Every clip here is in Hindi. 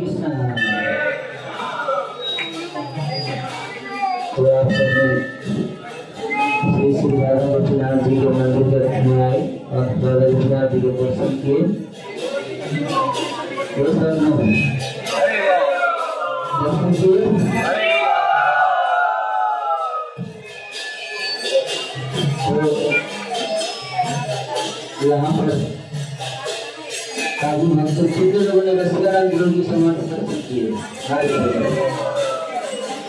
कृष्ण तो आप सबने श्री श्री राधा गोपीनाथ जी के मंदिर दर्शन आए और राधा गोपीनाथ जी के दर्शन किए दर्शन किए यहाँ पर काफ़ी भक्त कितने लोगों ने रसगुल्ला गुरु की समाधि दर्शन किए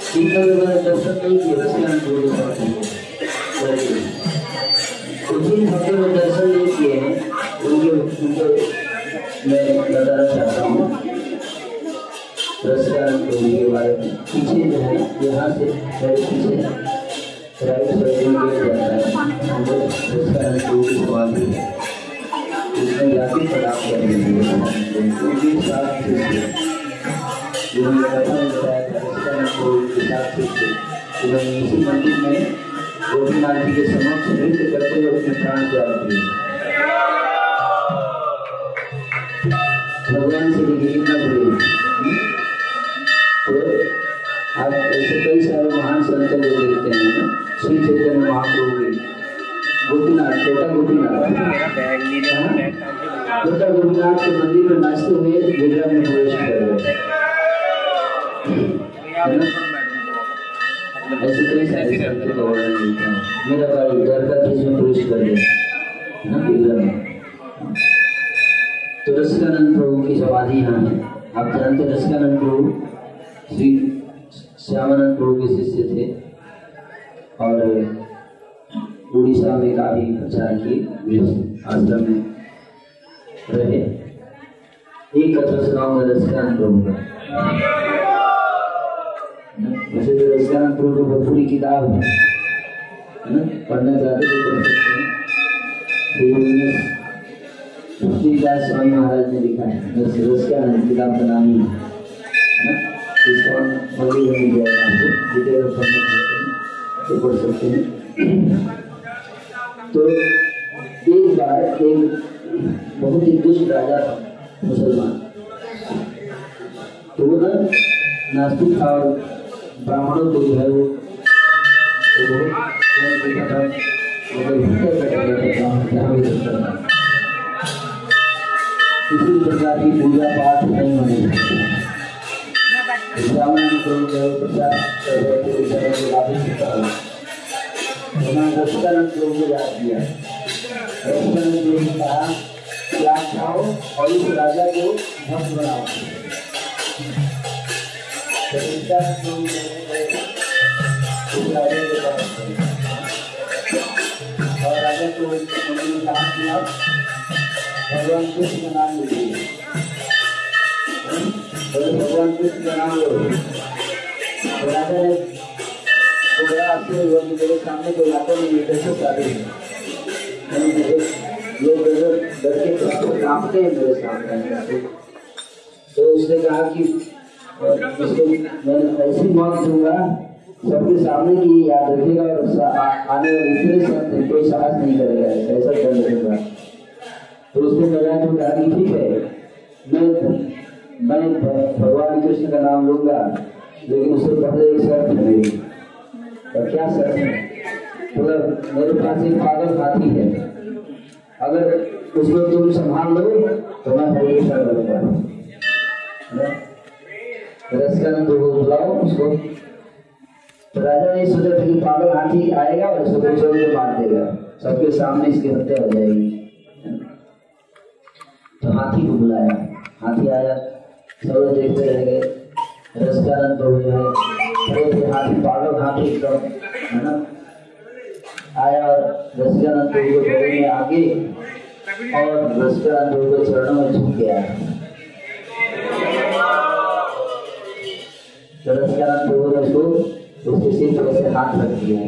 कितने लोगों ने दर्शन नहीं किए रसगुल्ला गुरु की समाधि तो जिन भक्तों ने दर्शन नहीं किए हैं उनके उनको मैं बताना चाहता हूँ रसगुल्ला गुरु के बारे में पीछे जो है यहाँ से पीछे राइट साइड में जाता है रसगुल्ला गुरु की समाधि है इसमें जाति प्रदान करने के साथ जिन्होंने कथन बताया था इसका नाम को के साथ उन्होंने इसी मंदिर में गोपीनाथ जी के समक्ष नृत्य भगवान से कई सारे महान संतों को देखते हैं श्री चैतन्य महाप्रभु गोपीनाथ छोटा छोटा गोपीनाथ के मंदिर में नाचते हुए गिरजा में प्रवेश कर गए ऐसे कई सारे संतों का वर्णन मिलता है मेरा भाई घर का बीच में प्रवेश कर गया। ना गिरजा में तो रसिकानंद प्रभु की समाधि यहाँ है। आप जानते हैं रसिकानंद प्रभु श्री श्यामानंद प्रभु के शिष्य थे। और उड़ीसा में काफ़ी प्रचार किए। आश्रम में रहे। प्रभु का वैसे तो प्रभु तो पूरी किताब है। है ना? पढ़ना चाहते तो पढ़ सकते हैं। तुलसीदास स्वामी महाराज ने लिखा है। रसिकानंद किताब का नाम ही है इसको बड़ी बनी जाएगा आपको। डिटेल में पढ़ना चाहते हैं तो पढ़ सकते हैं। तो एक बार एक बहुत ही दुष्ट राजा था, मुसलमान। तो वो नास्तिक था और ब्राह्मणों को जो है वो किसी प्रकार की पूजा पाठ नहीं होने ब्राह्मण को जो याद किया। रसकानंद प्रभु ने कहा कि आप जाओ और इस राजा को भक्त बनाओ। और राजा को उन्होंने कहा कि आप भगवान कृष्ण का नाम लीजिए भगवान कृष्ण का नाम लो राजा ने तो बड़ा आश्चर्य हुआ कि मेरे सामने कोई आता नहीं है कैसे शादी है कांपते हैं मेरे सामने तो उसने कहा कि इसको मैं ऐसी मौत दूँगा, सबके सामने की याद रखेगा और आने वाले इतने संत कोई साहस नहीं करेगा, ऐसा कर रखेगा तो उसने मज़ाक में कहा कि, ठीक है, मैं मैं भगवान कृष्ण का नाम लूँगा, लेकिन उससे पहले एक शर्त है मेरी। और क्या शर्त है? मतलब मेरे पास एक पागल हाथी है, अगर उसको तुम संभाल लो तो मैं हमेशा करूँगा रसकानंद को बुलाओ उसको। तो राजा ने सोचा था कि पागल हाथी आएगा और इसको पूछो तो मार देगा। सबके सामने इसकी हत्या हो जाएगी। तो हाथी को बुलाया। हाथी आया। सब देखते रह गए। रसकानंद है हाथी, पागल हाथी एकदम। है ना? रसकानंद प्रभु के में आगे और रसकानंद प्रभु के चरणों में झुक गया। तो रसकानंद प्रभु ने उसको उसके सिर पर ऐसे हाथ रख दिया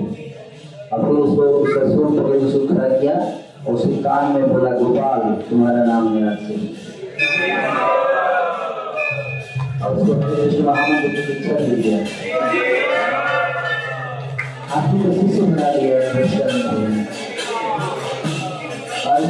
और फिर उसको उसका सूट पकड़ उसको खड़ा किया और उसके कान में बोला, गोपाल, तुम्हारा नाम मेरा से और उसको फिर कृष्ण महामंत्र की शिक्षा दे दिया। हाथी को शिष्य बना दिया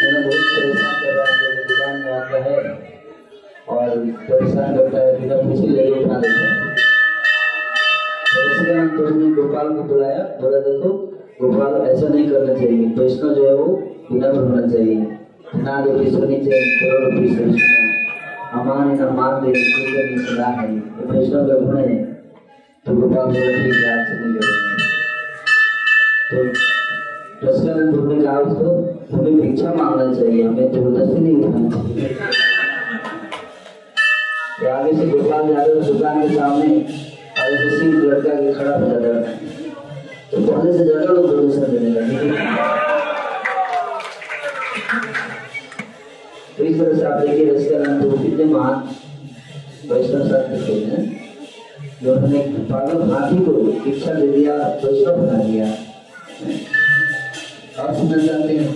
मैंने बहुत परेशान कर रहा है, लोगों दुकान में आता है और परेशान करता है, बिना पूछे ले उठा लेता है। तो इसलिए हम तो हमने गोपाल को बुलाया, बोला, देखो, गोपाल ऐसा नहीं करना चाहिए वैष्णव जो है वो बिना होना चाहिए। ना दो विश्वनी चाहिए, करोड़ रुपये हमारे न मान दे सलाह है। तो वैष्णव का गुण है तो गोपाल बोला, ठीक है, आज से नहीं करेंगे। तो रसकानंद ढूँढने कहा उसको हमें भिक्षा मांगना चाहिए हमें ज़बरदस्ती नहीं उठाना चाहिए तो आगे से गोपाल यादव दुकान के सामने आगे से सिंह लड़का के खड़ा हो जाता है तो पहले से ज़्यादा लोग प्रदूषण देने लगे तो इस तरह से आप देखिए रसिकानंद तो कितने महान वैष्णव संत थे हैं जो उन्होंने पागल हाथी को शिक्षा दे दिया वैष्णव बना दिया आप सुनना चाहते हैं।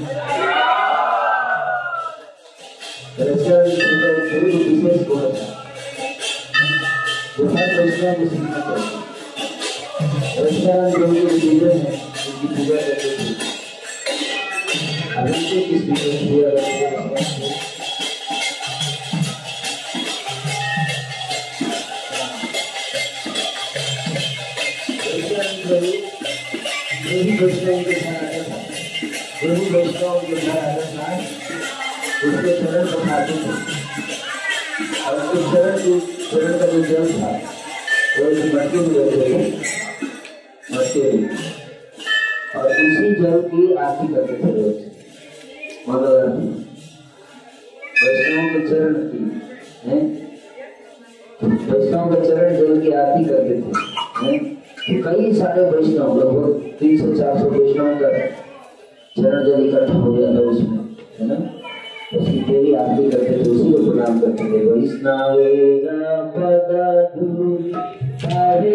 गुण था जो हर वैष्णव को सीखना चाहिए वैष्णव जो उनके जीवन है, उनकी पूजा करते थे अब उनसे किस विषय में पूजा करते थे वही वैष्णव वही वैष्णव के आता उसके चरण थे और उसके चरण के चरण का जो जल था वो एक मटके में रखे थे मटके और उसी जल की आरती करते थे रोज मंगल वैष्णव के चरण की वैष्णव के चरण जल की आरती करते थे तो कई सारे वैष्णव, लगभग तीन सौ, चार सौ वैष्णव का चरण जल इकट्ठा हो गया था उसमें, है ना? उसकी तेरी आरती करते थे उसी को प्रणाम करते थे। हरे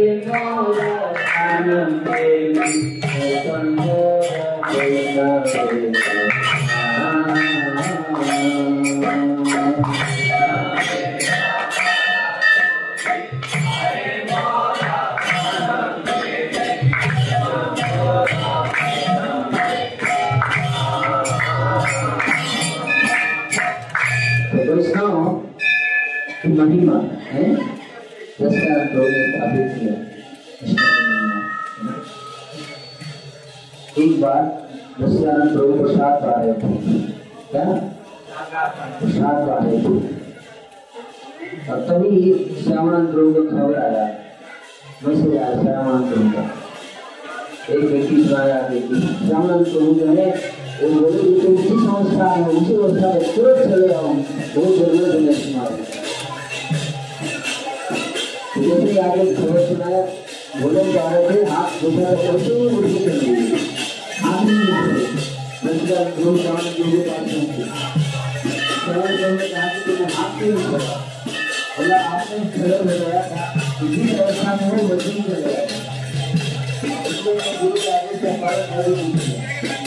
महिमा है लोग ने स्थापित किया एक बार दशरथ प्रभु प्रसाद पा रहे थे क्या प्रसाद पा रहे थे और तभी श्यामानंद प्रभु को खबर आया मैसेज आया श्यामानंद प्रभु का एक व्यक्ति कि श्यामानंद प्रभु जो है वो बोले कि तुम उसी अवस्था में तुरंत चले आओ वो ज़रूरत है तो जैसे आगे खबर सुनाया, बोले, जा रहे थे आप दूसरा कैसे ही मुझे चल गई आप ही नहीं थे। दूसरा दो काम जो भी पास नहीं सरल जी ने कहा कि तुम्हें हाथ क्यों नहीं पड़ा बोला, आपने खड़े हो था, इसी अवस्था में वो मज़बूत हो इसलिए गुरु आगे से हमारे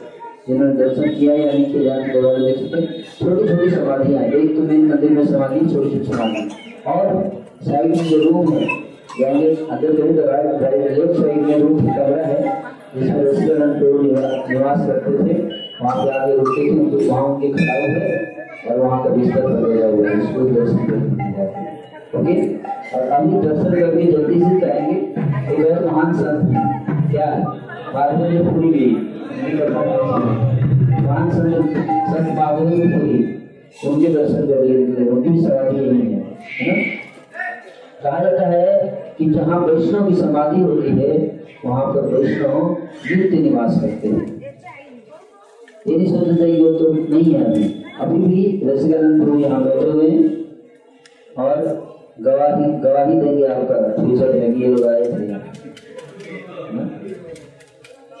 जिन्होंने दर्शन किया या नहीं किया जान दोबारा देख सकते छोटी छोटी समाधियाँ। एक तो मेन मंदिर में समाधि छोटी छोटी समाधि और साइड में जो रूम है, यानी अंदर कहीं तो लेफ़्ट साइड में रूम कमरा है, जिसमें रेस्टोरेंट तो निवास करते थे। वहाँ पे आगे रुकते थे उनको वहाँ उनके खड़ा है और वहाँ का बिस्तर बदला हुआ है, इसको दर्शन ओके? और अभी दर्शन करके जल्दी से जाएँगे एक बहुत महान संत क्या? है बाद में पूरी गई नहीं संत उनके दर्शन करके उनकी समाधि यही है है कहा जाता है कि जहाँ वैष्णव की समाधि होती है, वहाँ पर वैष्णव नित्य निवास करते हैं। ये नहीं सोचते कि वो तो नहीं है अभी अभी भी रसिकानंद प्रभु यहाँ बैठे हुए हैं। और गवाही गवाही देंगे आपका फ्यूचर में। कि ये लोग आए थे है ना? तो ये मत सोचिए रसिकानंद प्रभु रसिकानंद प्रभु